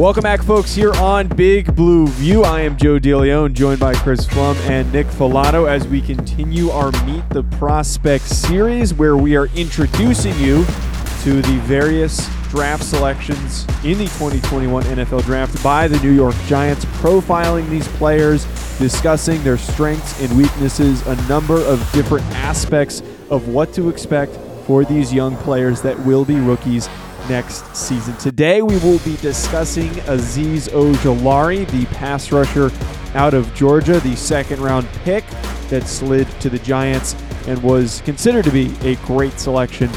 Welcome back, folks, here on Big Blue View. I am Joe DeLeon, joined by Chris Pflum and Nick Falato as we continue our Meet the Prospect series, where we are introducing you to the various draft selections in the 2021 NFL Draft by the New York Giants, profiling these players, discussing their strengths and weaknesses, a number of different aspects of what to expect for these young players that will be rookies next season. Today we will be discussing Azeez Ojulari, the pass rusher out of Georgia, the second round pick that slid to the Giants and was considered to be a great selection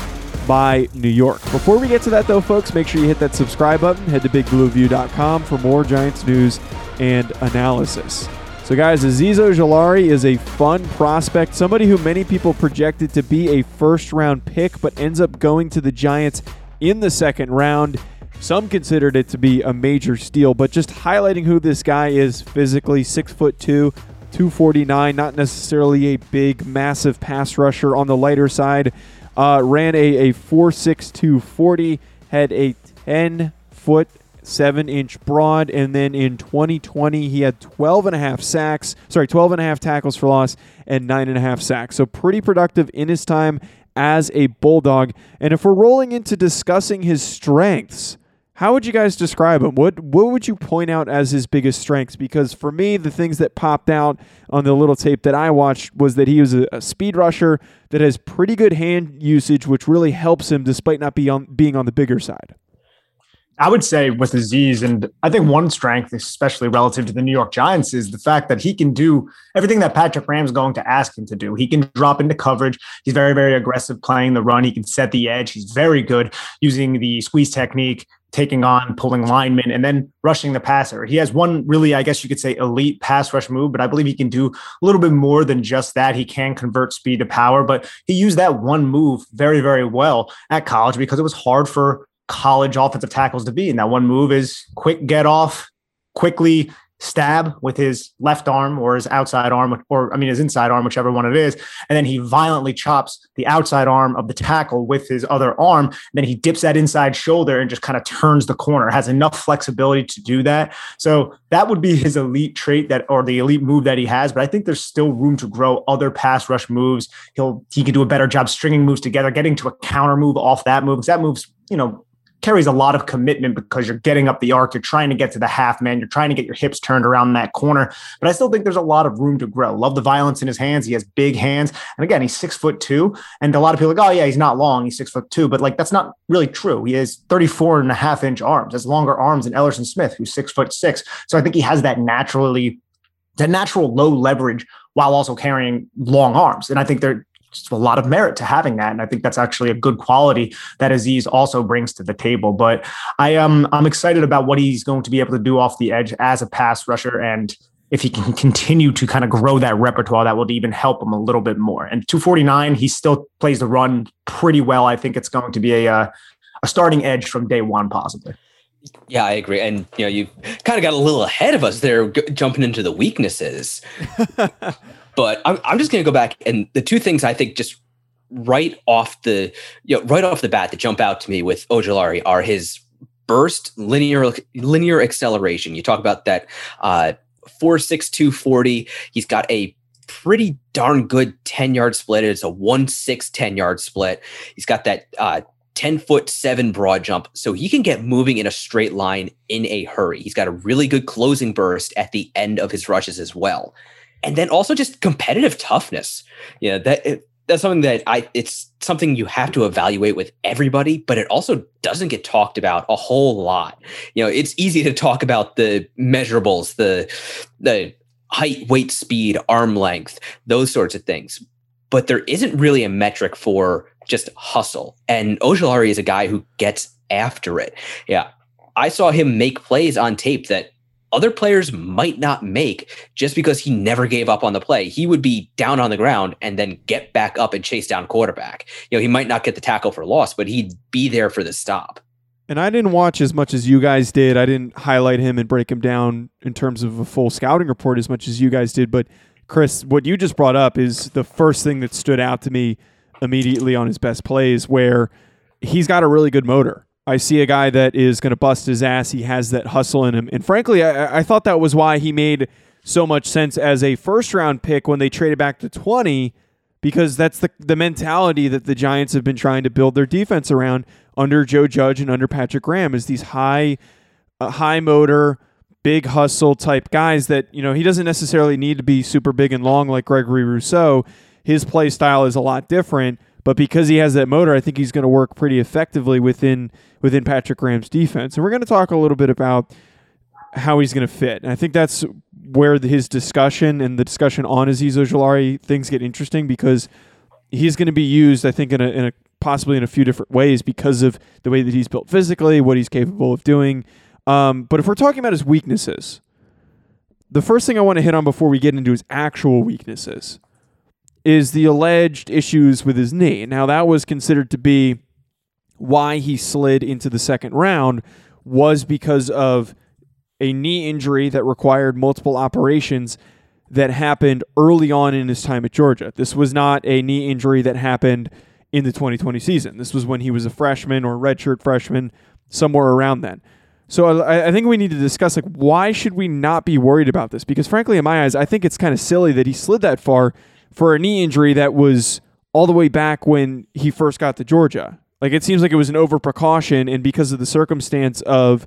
by New York. Before we get to that, though, folks, make sure you hit that subscribe button. Head to bigblueview.com for more Giants news and analysis. So, guys, Azeez Ojulari is a fun prospect, somebody who many people projected to be a first round pick, but ends up going to the Giants in the second round. Some considered it to be a major steal, but just highlighting who this guy is physically six foot two, 249, not necessarily a big, massive pass rusher on the lighter side. Uh, ran a, a 4.62 40, had a 10 foot 7 inch broad, and then in 2020, he had 12 and a half sacks, sorry, 12 and a half tackles for loss and nine and a half sacks. So pretty productive in his time as a Bulldog. And if we're rolling into discussing his strengths, how would you guys describe him? What what would you point out as his biggest strengths? Because for me, the things that popped out on the little tape that I watched was that he was a, a speed rusher that has pretty good hand usage, which really helps him despite not be on, being on the bigger side. I would say with Azeez, and I think one strength, especially relative to the New York Giants, is the fact that he can do everything that Patrick Graham's going to ask him to do. He can drop into coverage. He's very, very aggressive playing the run. He can set the edge. He's very good using the squeeze technique, taking on, pulling linemen, and then rushing the passer. He has one really, I guess you could say, elite pass rush move, but I believe he can do a little bit more than just that. He can convert speed to power, but he used that one move very, very well at college because it was hard for college offensive tackles to be. And that one move is quick get off, quickly stab with his left arm or his outside arm, or I mean his inside arm, whichever one it is, and then he violently chops the outside arm of the tackle with his other arm. Then he dips that inside shoulder and just kind of turns the corner. Has enough flexibility to do that. So that would be his elite trait that, or the elite move that he has. But I think there's still room to grow other pass rush moves. He'll he can do a better job stringing moves together, getting to a counter move off that move because that move's you know carries a lot of commitment because you're getting up the arc, you're trying to get to the half man, you're trying to get your hips turned around that corner. But I still think there's a lot of room to grow. Love the violence in his hands. He has big hands. And again, he's six foot two. And a lot of people like, oh, yeah, he's not long. He's six foot two. But like, that's not really true. He has 34 and a half inch arms, has longer arms than Ellerson Smith, who's six foot six. So I think he has that naturally, that natural low leverage while also carrying long arms. And I think they're just a lot of merit to having that. And I think that's actually a good quality that Azeez also brings to the table. But I am I'm excited about what he's going to be able to do off the edge as a pass rusher. And if he can continue to kind of grow that repertoire, that will even help him a little bit more. And 249, he still plays the run pretty well. I think it's going to be a uh, a starting edge from day one, possibly. Yeah, I agree. And you know, you kind of got a little ahead of us there, g- jumping into the weaknesses. but I'm, I'm just going to go back and the two things I think just right off the you know right off the bat that jump out to me with Ojulari are his burst linear linear acceleration. You talk about that uh, four six two forty. He's got a pretty darn good 10 yard split. It's a 1 6 10 yard split. He's got that uh, 10 foot 7 broad jump. So he can get moving in a straight line in a hurry. He's got a really good closing burst at the end of his rushes as well. And then also just competitive toughness. Know, that it, that's something that I it's something you have to evaluate with everybody, but it also doesn't get talked about a whole lot. You know, it's easy to talk about the measurables, the the height, weight, speed, arm length, those sorts of things. But there isn't really a metric for just hustle. And Ojulari is a guy who gets after it. Yeah. I saw him make plays on tape that other players might not make just because he never gave up on the play. He would be down on the ground and then get back up and chase down quarterback. You know, he might not get the tackle for loss, but he'd be there for the stop. And I didn't watch as much as you guys did. I didn't highlight him and break him down in terms of a full scouting report as much as you guys did. But Chris, what you just brought up is the first thing that stood out to me immediately on his best plays, where he's got a really good motor. I see a guy that is going to bust his ass. He has that hustle in him. And frankly, I, I thought that was why he made so much sense as a first round pick when they traded back to 20 because that's the the mentality that the Giants have been trying to build their defense around under Joe Judge and under Patrick Graham is these high uh, high motor big hustle type guys that you know he doesn't necessarily need to be super big and long like Gregory Rousseau his play style is a lot different but because he has that motor I think he's going to work pretty effectively within within Patrick Graham's defense and we're going to talk a little bit about how he's going to fit and I think that's where his discussion and the discussion on Azeez Ojulari things get interesting because he's going to be used, I think, in a, in a possibly in a few different ways because of the way that he's built physically, what he's capable of doing. Um, but if we're talking about his weaknesses, the first thing I want to hit on before we get into his actual weaknesses is the alleged issues with his knee. Now, that was considered to be why he slid into the second round was because of a knee injury that required multiple operations that happened early on in his time at Georgia. This was not a knee injury that happened in the 2020 season. This was when he was a freshman or redshirt freshman, somewhere around then. So I, I, think we need to discuss like why should we not be worried about this? Because frankly, in my eyes, I think it's kind of silly that he slid that far for a knee injury that was all the way back when he first got to Georgia. Like it seems like it was an over precaution, and because of the circumstance of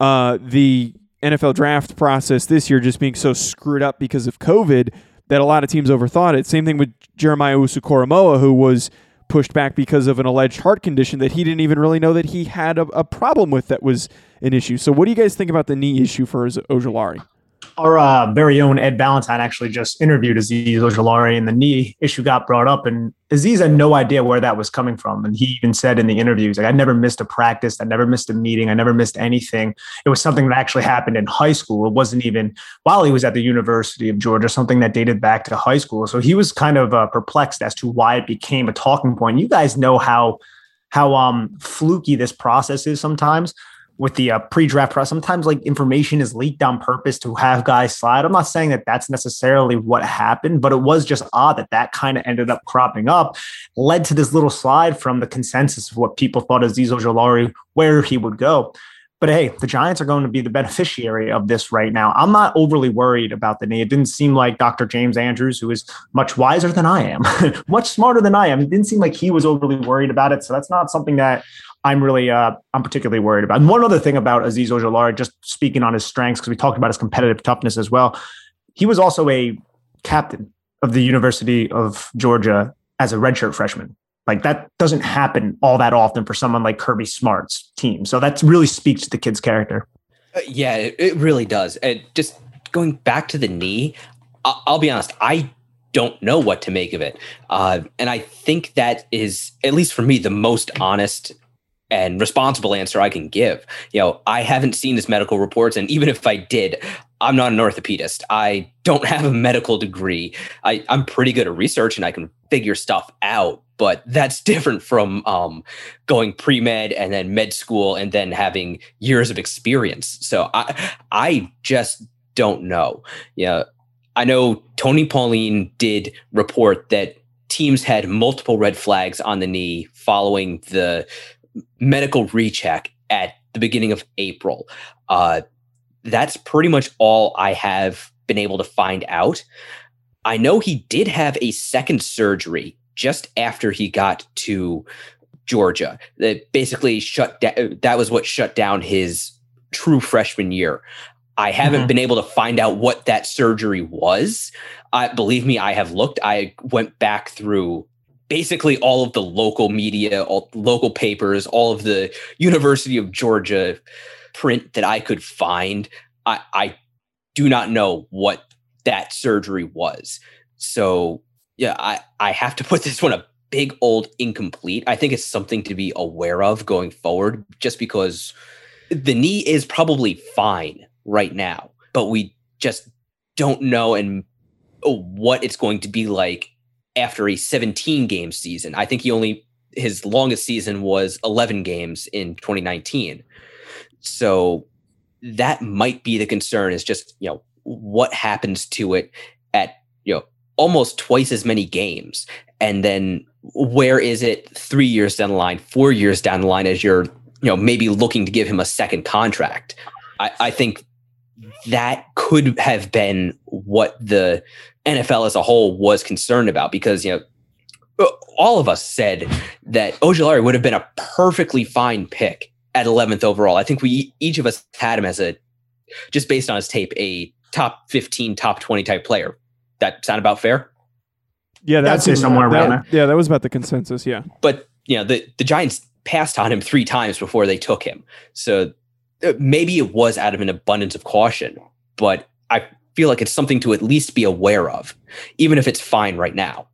uh, the NFL draft process this year just being so screwed up because of COVID that a lot of teams overthought it. Same thing with Jeremiah Owusu-Koramoah, who was pushed back because of an alleged heart condition that he didn't even really know that he had a, a problem with that was an issue. So, what do you guys think about the knee issue for Ojulari? Our uh, very own Ed Valentine actually just interviewed Azeez Ojulari, and the knee issue got brought up. And Azeez had no idea where that was coming from. And he even said in the interviews, like, I never missed a practice, I never missed a meeting, I never missed anything. It was something that actually happened in high school. It wasn't even while he was at the University of Georgia, something that dated back to high school. So he was kind of uh, perplexed as to why it became a talking point. You guys know how how um fluky this process is sometimes with the uh, pre-draft process. Sometimes like information is leaked on purpose to have guys slide. I'm not saying that that's necessarily what happened, but it was just odd that that kind of ended up cropping up, led to this little slide from the consensus of what people thought Azeez Ojulari where he would go. But hey, the Giants are going to be the beneficiary of this right now. I'm not overly worried about the knee. It didn't seem like Dr. James Andrews, who is much wiser than I am, much smarter than I am, it didn't seem like he was overly worried about it. So that's not something that I'm really uh, I'm particularly worried about. And one other thing about Azeez Ojulari, just speaking on his strengths, because we talked about his competitive toughness as well. He was also a captain of the University of Georgia as a redshirt freshman. Like that doesn't happen all that often for someone like Kirby Smart's team. So that really speaks to the kid's character. Uh, yeah, it, it, really does. And just going back to the knee, I'll, I'll be honest, I don't know what to make of it. Uh, and I think that is, at least for me, the most honest and responsible answer I can give. You know, I haven't seen his medical reports, and even if I did, I'm not an orthopedist. I don't have a medical degree. I, I'm pretty good at research and I can figure stuff out, but that's different from um, going pre med and then med school and then having years of experience. So I, I just don't know. Yeah, I know Tony Pauline did report that teams had multiple red flags on the knee following the medical recheck at the beginning of April. Uh, that's pretty much all I have been able to find out. I know he did have a second surgery just after he got to Georgia. That basically shut down. That was what shut down his true freshman year. I haven't mm-hmm. been able to find out what that surgery was. I believe me, I have looked. I went back through basically all of the local media, all local papers, all of the University of Georgia print that I could find. I, I do not know what that surgery was. So yeah, I, I have to put this one a big old incomplete. I think it's something to be aware of going forward, just because the knee is probably fine right now, but we just don't know and what it's going to be like after a 17 game season. I think he only his longest season was 11 games in 2019. So that might be the concern is just, you know, what happens to it at, you know, almost twice as many games. And then where is it 3 years down the line, 4 years down the line as you're, you know, maybe looking to give him a second contract. I, I think that could have been what the NFL as a whole was concerned about because you know all of us said that Ojulari would have been a perfectly fine pick at 11th overall. I think we each of us had him as a just based on his tape a top 15, top 20 type player. That sound about fair? Yeah, that's in, somewhere around that, there. Yeah, that was about the consensus. Yeah, but you know the the Giants passed on him three times before they took him, so uh, maybe it was out of an abundance of caution. But I feel like it's something to at least be aware of, even if it's fine right now.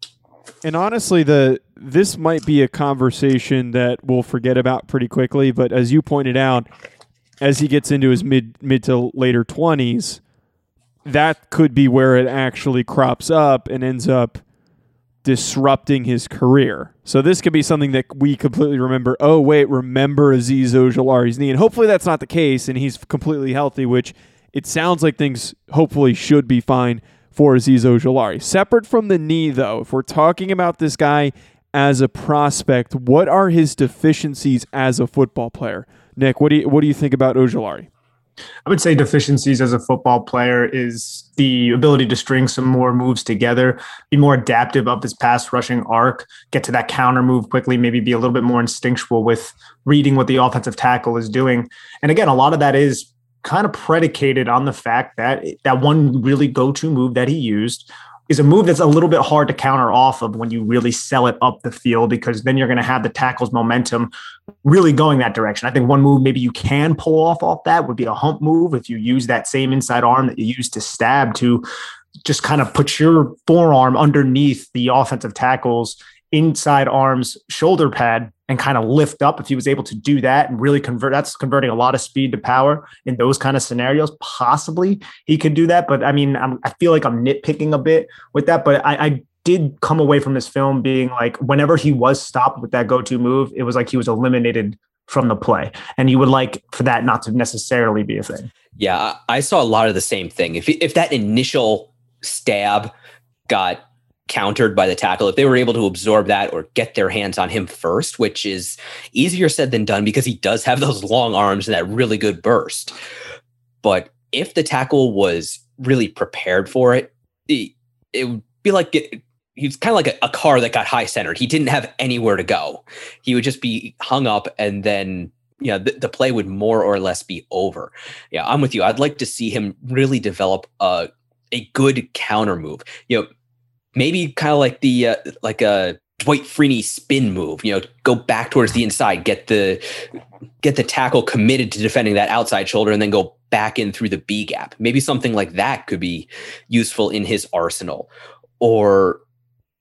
And honestly, the this might be a conversation that we'll forget about pretty quickly. But as you pointed out, as he gets into his mid mid to later twenties, that could be where it actually crops up and ends up disrupting his career. So this could be something that we completely remember. Oh wait, remember Azeez Ojulari's knee, and hopefully that's not the case, and he's completely healthy, which it sounds like things hopefully should be fine for Azeez Ojulari. Separate from the knee, though, if we're talking about this guy as a prospect, what are his deficiencies as a football player? Nick, what do you what do you think about Ojulari? I would say deficiencies as a football player is the ability to string some more moves together, be more adaptive of this pass rushing arc, get to that counter move quickly, maybe be a little bit more instinctual with reading what the offensive tackle is doing. And again, a lot of that is kind of predicated on the fact that that one really go-to move that he used is a move that's a little bit hard to counter off of when you really sell it up the field because then you're going to have the tackle's momentum really going that direction. I think one move maybe you can pull off off that would be a hump move if you use that same inside arm that you used to stab to just kind of put your forearm underneath the offensive tackle's inside arms shoulder pad and kind of lift up if he was able to do that and really convert that's converting a lot of speed to power in those kind of scenarios. Possibly he could do that but i mean I'm, i feel like i'm nitpicking a bit with that but I, I did come away from this film being like whenever he was stopped with that go-to move it was like he was eliminated from the play. And you would like for that not to necessarily be a thing. Yeah i saw a lot of the same thing. If if that initial stab got countered by the tackle, if they were able to absorb that or get their hands on him first, which is easier said than done because he does have those long arms and that really good burst. But if the tackle was really prepared for it, it, it would be like it, he's kind of like a, a car that got high centered. He didn't have anywhere to go. He would just be hung up and then you know, the, the, play would more or less be over. Yeah, I'm with you. I'd like to see him really develop a a good counter move. You know, maybe kind of like the uh, like a Dwight Freeney spin move. You know, go back towards the inside, get the get the tackle committed to defending that outside shoulder, and then go back in through the B gap. Maybe something like that could be useful in his arsenal, or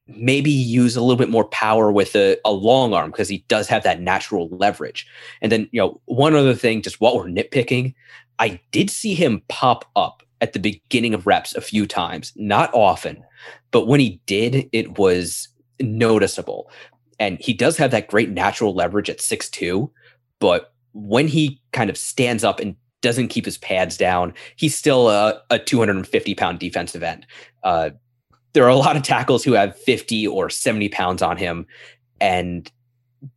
maybe use a little bit more power with a, a long arm because he does have that natural leverage. And then, you know, one other thing, just what we're nitpicking, I did see him pop up at the beginning of reps a few times, not often, but when he did, it was noticeable. And he does have that great natural leverage at six two, but when he kind of stands up and doesn't keep his pads down, he's still a, a 250 pound defensive end. Uh, there are a lot of tackles who have 50 or 70 pounds on him. And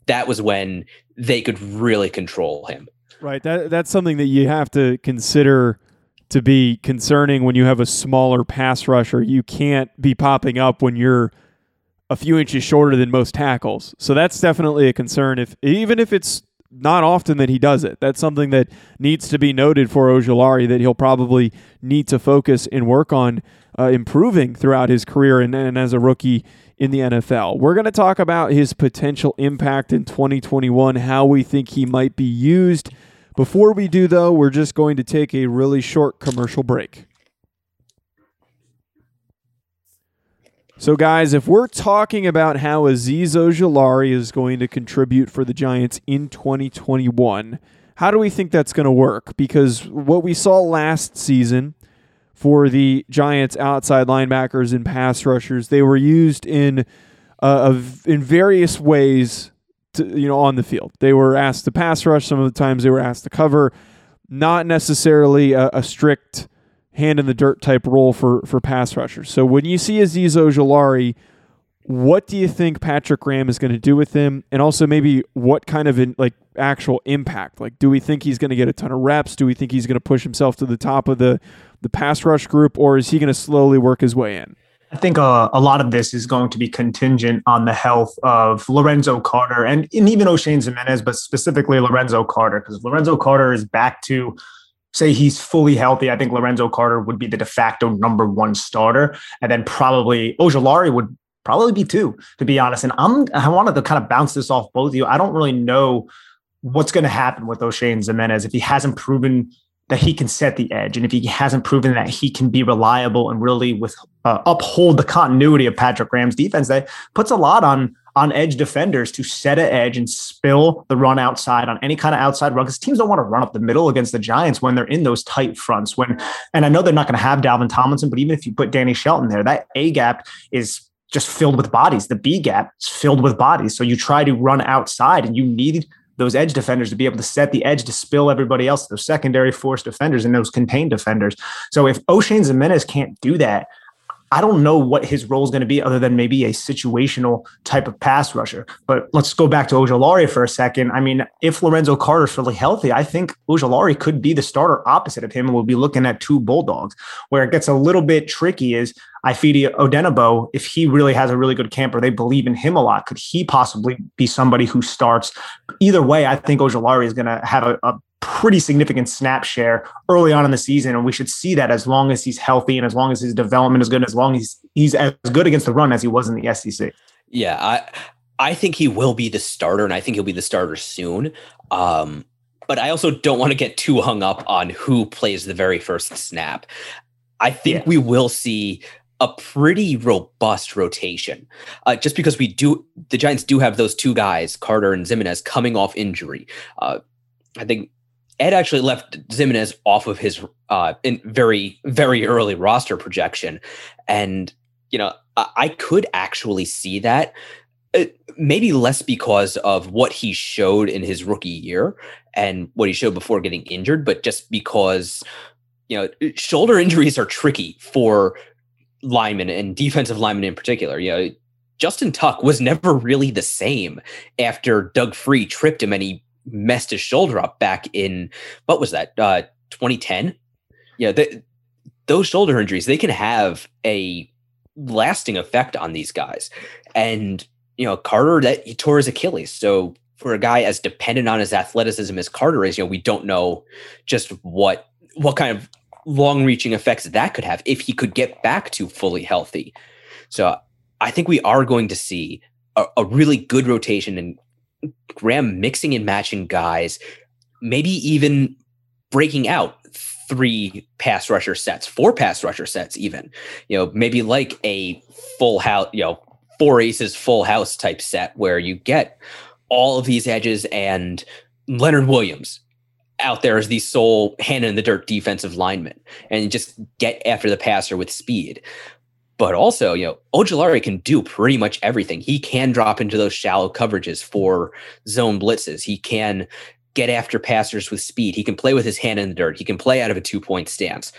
that was when they could really control him. Right. That that's something that you have to consider to be concerning when you have a smaller pass rusher. You can't be popping up when you're a few inches shorter than most tackles. So that's definitely a concern if even if it's not often that he does it. That's something that needs to be noted for Ojulari that he'll probably need to focus and work on uh, improving throughout his career and, and as a rookie in the NFL. We're going to talk about his potential impact in 2021, how we think he might be used. Before we do, though, we're just going to take a really short commercial break. So, guys, if we're talking about how Azeez Ojulari is going to contribute for the Giants in 2021, how do we think that's going to work? Because what we saw last season for the Giants outside linebackers and pass rushers, they were used in uh, in various ways, to, you know, on the field. They were asked to pass rush. Some of the times they were asked to cover. Not necessarily a, a strict hand in the dirt type role for for pass rushers. So when you see Azeez Ojulari, what do you think Patrick Graham is going to do with him, and also maybe what kind of in, like actual impact? Like, do we think he's going to get a ton of reps? Do we think he's going to push himself to the top of the the pass rush group, or is he going to slowly work his way in? I think uh, a lot of this is going to be contingent on the health of Lorenzo Carter and, and even Oshane Ximines, but specifically Lorenzo Carter, because Lorenzo Carter is back to say he's fully healthy, I think Lorenzo Carter would be the de facto number one starter. And then probably Ojulari would probably be two, to be honest. And I'm I wanted to kind of bounce this off both of you. I don't really know what's going to happen with Oshane Ximines if he hasn't proven that he can set the edge and if he hasn't proven that he can be reliable and really with uh, uphold the continuity of Patrick Graham's defense that puts a lot on on edge defenders to set an edge and spill the run outside on any kind of outside run because teams don't want to run up the middle against the Giants when they're in those tight fronts. When and I know they're not going to have Dalvin Tomlinson, but even if you put Danny Shelton there, that A gap is just filled with bodies. The B gap is filled with bodies. So you try to run outside and you need those edge defenders to be able to set the edge to spill everybody else, those secondary force defenders and those contained defenders. So if Oshane Ximines can't do that, I don't know what his role is going to be other than maybe a situational type of pass rusher. But let's go back to Ojulari for a second. I mean, if Lorenzo Carter's really healthy, I think Ojulari could be the starter opposite of him, and we'll be looking at two Bulldogs. Where it gets a little bit tricky is Ifeadi Odenigbo, if he really has a really good camper, they believe in him a lot. Could he possibly be somebody who starts? Either way, I think Ojulari is going to have a, a pretty significant snap share early on in the season. And we should see that as long as he's healthy and as long as his development is good, as long as he's as good against the run as he was in the SEC. Yeah, I I think he will be the starter, and I think he'll be the starter soon. Um, but I also don't want to get too hung up on who plays the very first snap. I think yeah. we will see a pretty robust rotation. Uh, just because we do, the Giants do have those two guys, Carter and Ximines, coming off injury. Uh, I think Ed actually left Ximines off of his uh, in very very early roster projection, and you know I, I could actually see that. Uh, maybe less because of what he showed in his rookie year and what he showed before getting injured, but just because you know shoulder injuries are tricky for linemen and defensive linemen in particular. You know, Justin Tuck was never really the same after Doug Free tripped him and he messed his shoulder up back in what was that uh 2010 yeah those shoulder injuries they can have a lasting effect on these guys. And you know carter that he tore his achilles. So for a guy as dependent on his athleticism as carter is you know we don't know just what what kind of long reaching effects that could have if he could get back to fully healthy. So i think we are going to see a, a really good rotation and Graham mixing and matching guys, maybe even breaking out three pass rusher sets, four pass rusher sets, even, you know, maybe like a full house, you know, four aces full house type set where you get all of these edges and Leonard Williams out there as the sole hand in the dirt defensive lineman and just get after the passer with speed. But also, you know, Ojulari can do pretty much everything. He can drop into those shallow coverages for zone blitzes. He can get after passers with speed. He can play with his hand in the dirt. He can play out of a two point stance.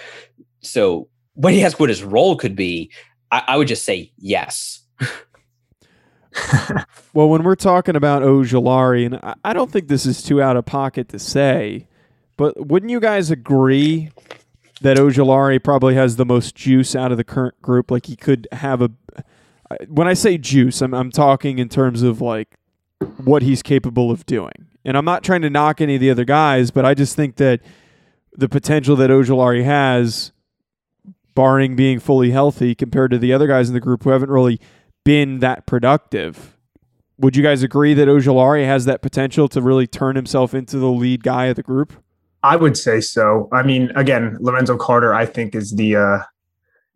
So when you ask what his role could be, I, I would just say yes. well, when we're talking about Ojulari, and I, I don't think this is too out of pocket to say, but wouldn't you guys agree that Ojulari probably has the most juice out of the current group? Like he could have a. When I say juice, I'm I'm talking in terms of like what he's capable of doing. And I'm not trying to knock any of the other guys, but I just think that the potential that Ojulari has, barring being fully healthy, compared to the other guys in the group who haven't really been that productive. Would you guys agree that Ojulari has that potential to really turn himself into the lead guy of the group? I would say so. I mean, again, Lorenzo Carter, I think, is the uh,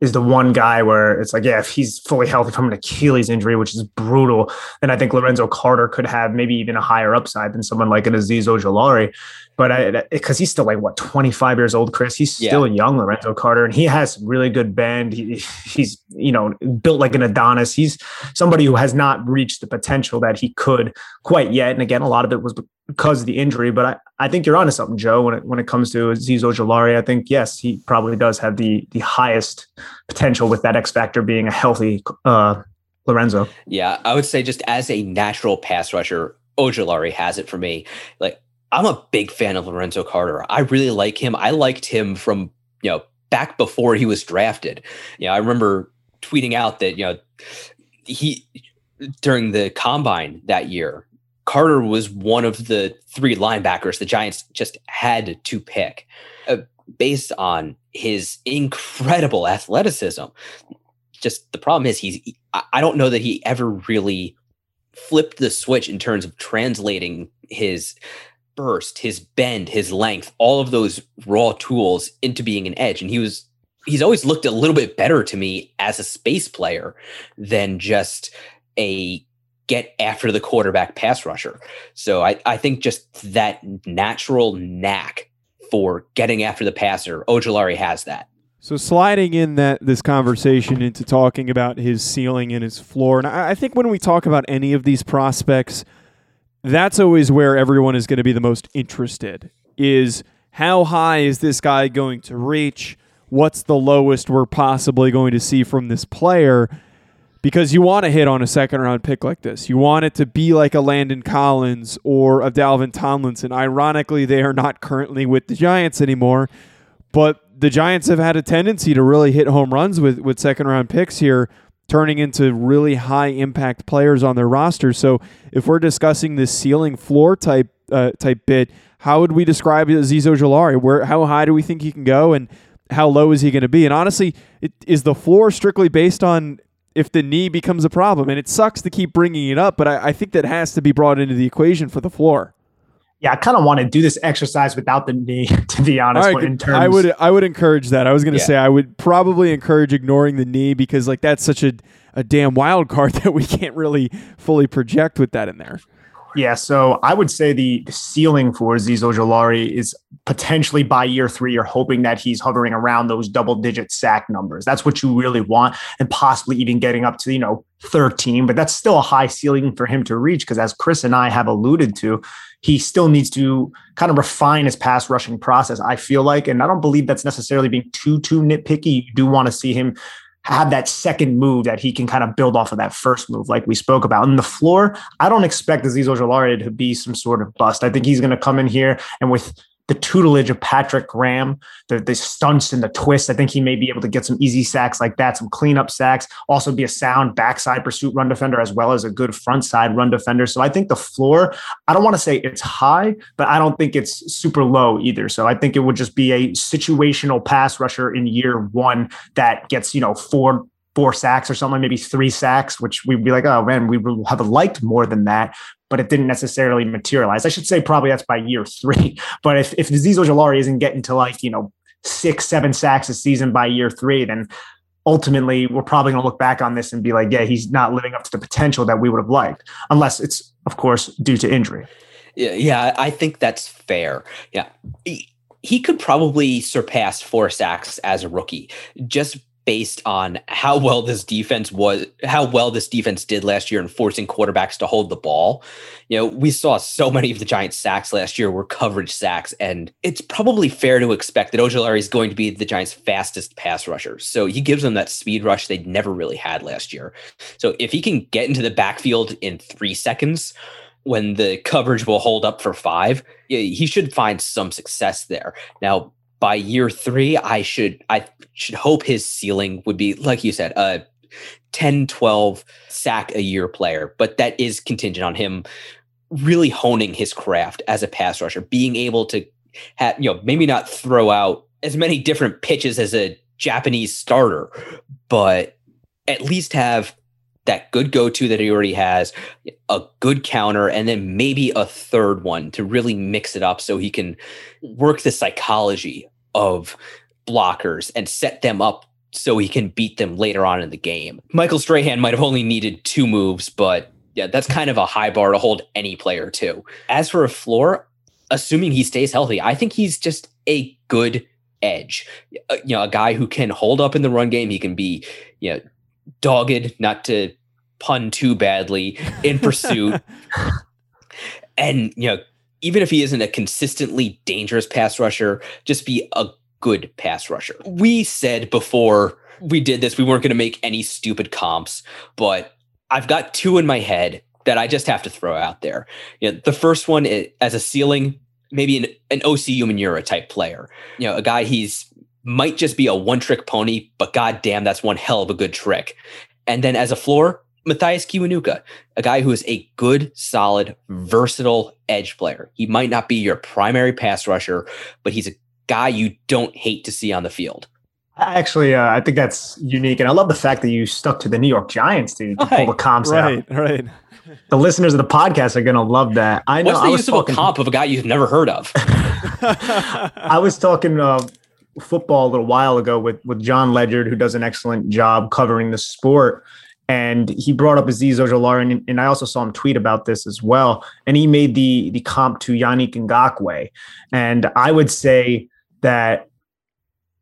is the one guy where it's like, yeah, if he's fully healthy from an Achilles injury, which is brutal, then I think Lorenzo Carter could have maybe even a higher upside than someone like an Azeez Ojulari. But because he's still like what 25 years old, Chris, he's still yeah. young, Lorenzo Carter, and he has really good bend. He, he's you know built like an Adonis. He's somebody who has not reached the potential that he could quite yet. And again, a lot of it was because of the injury. But I, I think you're onto something, Joe. When it when it comes to Azeez Ojulari, I think yes, he probably does have the the highest potential with that X factor being a healthy uh, Lorenzo. Yeah, I would say just as a natural pass rusher, Ojulari has it for me. Like I'm a big fan of Lorenzo Carter. I really like him. I liked him from you know back before he was drafted. You know, I remember tweeting out that you know he during the combine that year Carter was one of the three linebackers the Giants just had to pick uh, based on his incredible athleticism. Just the problem is he's I don't know that he ever really flipped the switch in terms of translating his burst, his bend, his length, all of those raw tools into being an edge and he was he's always looked a little bit better to me as a space player than just a get after the quarterback pass rusher. So I, I think just that natural knack for getting after the passer, Ojulari has that. So sliding in that this conversation into talking about his ceiling and his floor, and I, I think when we talk about any of these prospects, that's always where everyone is going to be the most interested. Is how high is this guy going to reach? What's the lowest we're possibly going to see from this player? Because you want to hit on a second round pick like this. You want it to be like a Landon Collins or a Dalvin Tomlinson. Ironically, they are not currently with the Giants anymore, but the Giants have had a tendency to really hit home runs with, with second round picks here, turning into really high impact players on their roster. So if we're discussing this ceiling floor type uh, type bit, how would we describe Azeez Ojulari? Where how high do we think he can go and how low is he going to be? And honestly, it, is the floor strictly based on if the knee becomes a problem. And it sucks to keep bringing it up, but I, I think that has to be brought into the equation for the floor. Yeah, I kind of want to do this exercise without the knee, to be honest. Right, in terms, I would I would encourage that. I was going to yeah. say I would probably encourage ignoring the knee because like that's such a a damn wild card that we can't really fully project with that in there. Yeah, so I would say the, ceiling for Azeez Ojulari is potentially by year three, you're hoping that he's hovering around those double digit sack numbers. That's what you really want, and possibly even getting up to, you know, 13. But that's still a high ceiling for him to reach because, as Chris and I have alluded to, he still needs to kind of refine his pass rushing process, I feel like. And I don't believe that's necessarily being too, too nitpicky. You do want to see him have that second move that he can kind of build off of that first move, like we spoke about. And the floor, I don't expect Azeez Ojulari to be some sort of bust. I think he's going to come in here and with the tutelage of Patrick Graham, the, the stunts and the twists. I think he may be able to get some easy sacks like that, some cleanup sacks, also be a sound backside pursuit run defender as well as a good front side run defender. So I think the floor, I don't want to say it's high, but I don't think it's super low either. So I think it would just be a situational pass rusher in year one that gets, you know, four four sacks or something, maybe three sacks, which we'd be like, oh man, we would have liked more than that but it didn't necessarily materialize. I should say probably that's by year three. But if, if Azeez Ojulari isn't getting to like, you know, six, seven sacks a season by year three, then ultimately we're probably going to look back on this and be like, yeah, he's not living up to the potential that we would have liked, unless it's, of course, due to injury. Yeah, I think that's fair. Yeah. He could probably surpass four sacks as a rookie just based on how well this defense was how well this defense did last year in forcing quarterbacks to hold the ball. You know, we saw so many of the Giants sacks last year were coverage sacks and it's probably fair to expect that Ojulari is going to be the Giants fastest pass rusher. So he gives them that speed rush they'd never really had last year. So if he can get into the backfield in 3 seconds, when the coverage will hold up for five, he should find some success there. Now, by year three, I should I should hope his ceiling would be, like you said, a 10, 12 sack a year player, but that is contingent on him really honing his craft as a pass rusher, being able to have, you know, maybe not throw out as many different pitches as a Japanese starter, but at least have that good go to that he already has, a good counter, and then maybe a third one to really mix it up so he can work the psychology of blockers and set them up so he can beat them later on in the game. Michael Strahan might have only needed two moves, but yeah, that's kind of a high bar to hold any player to. As for a floor, assuming he stays healthy, I think he's just a good edge. Uh, you know, a guy who can hold up in the run game. He can be, you know, dogged, not to pun too badly, in pursuit. and, you know, even if he isn't a consistently dangerous pass rusher, just be a good pass rusher. We said before we did this, we weren't going to make any stupid comps, but I've got two in my head that I just have to throw out there. You know, the first one is, as a ceiling, maybe an, an Osi Umenyiora type player. You know, a guy he's might just be a one trick pony, but goddamn, that's one hell of a good trick. And then as a floor, Mathias Kiwanuka, a guy who is a good, solid, versatile edge player. He might not be your primary pass rusher, but he's a guy you don't hate to see on the field. Actually, uh, I think that's unique, and I love the fact that you stuck to the New York Giants to, to pull the comps right, out. Right, right. The listeners of the podcast are going to love that. I know. What's the I use of a comp of a guy you've never heard of? I was talking uh, football a little while ago with with John Ledyard, who does an excellent job covering the sport. And he brought up Azeez Ojulari, and, and I also saw him tweet about this as well. And he made the the comp to Yannick Ngakoue. And I would say that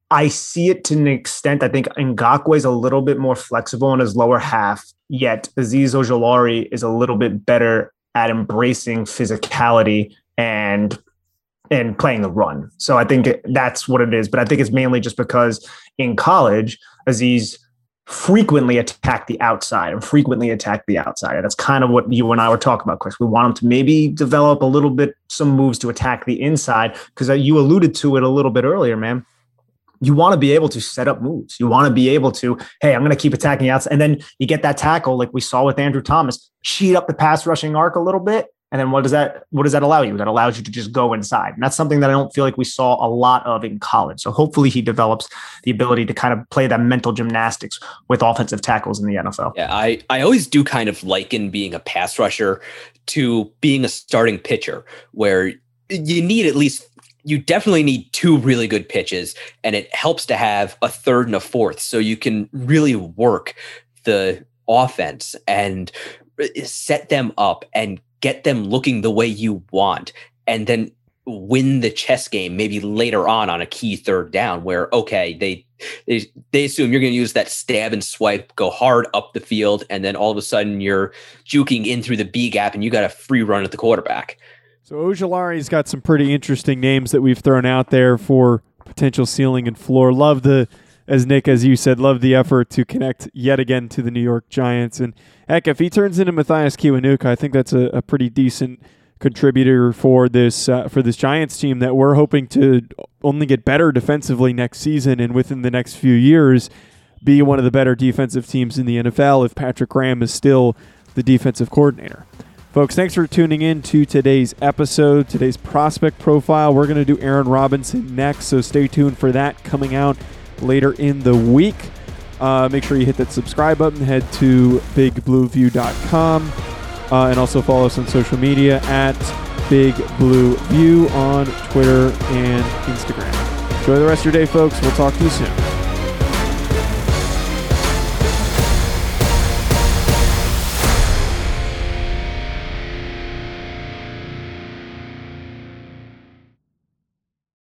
I see it to an extent. I think Ngakoue is a little bit more flexible in his lower half, yet Azeez Ojulari is a little bit better at embracing physicality and and playing the run. So I think that's what it is. But I think it's mainly just because in college, Azeez frequently attack the outside and frequently attack the outside. That's kind of what you and I were talking about, Chris. We want him to maybe develop a little bit some moves to attack the inside because you alluded to it a little bit earlier, man. You want to be able to set up moves. You want to be able to, hey, I'm going to keep attacking the outside. And then you get that tackle, like we saw with Andrew Thomas, cheat up the pass rushing arc a little bit and then what does that what does that allow you? That allows you to just go inside. And that's something that I don't feel like we saw a lot of in college. So hopefully he develops the ability to kind of play that mental gymnastics with offensive tackles in the NFL. Yeah, I, I always do kind of liken being a pass rusher to being a starting pitcher where you need at least you definitely need two really good pitches and it helps to have a third and a fourth so you can really work the offense and set them up and get them looking the way you want and then win the chess game maybe later on on a key third down where okay they they, they assume you're going to use that stab and swipe go hard up the field and then all of a sudden you're juking in through the b gap and you got a free run at the quarterback. So ojulari's got some pretty interesting names that we've thrown out there for potential ceiling and floor. Love the as Nick, as you said, love the effort to connect yet again to the New York Giants. And heck, if he turns into Mathias Kiwanuka, I think that's a, a pretty decent contributor for this uh, for this Giants team that we're hoping to only get better defensively next season and within the next few years be one of the better defensive teams in the NFL if Patrick Graham is still the defensive coordinator. Folks, thanks for tuning in to today's episode, today's prospect profile. We're going to do Aaron Robinson next, so stay tuned for that coming out later in the week. Uh, make sure you hit that subscribe button. Head to bigblueview.com uh, and also follow us on social media at Big Blue View on Twitter and Instagram. Enjoy the rest of your day, folks. We'll talk to you soon.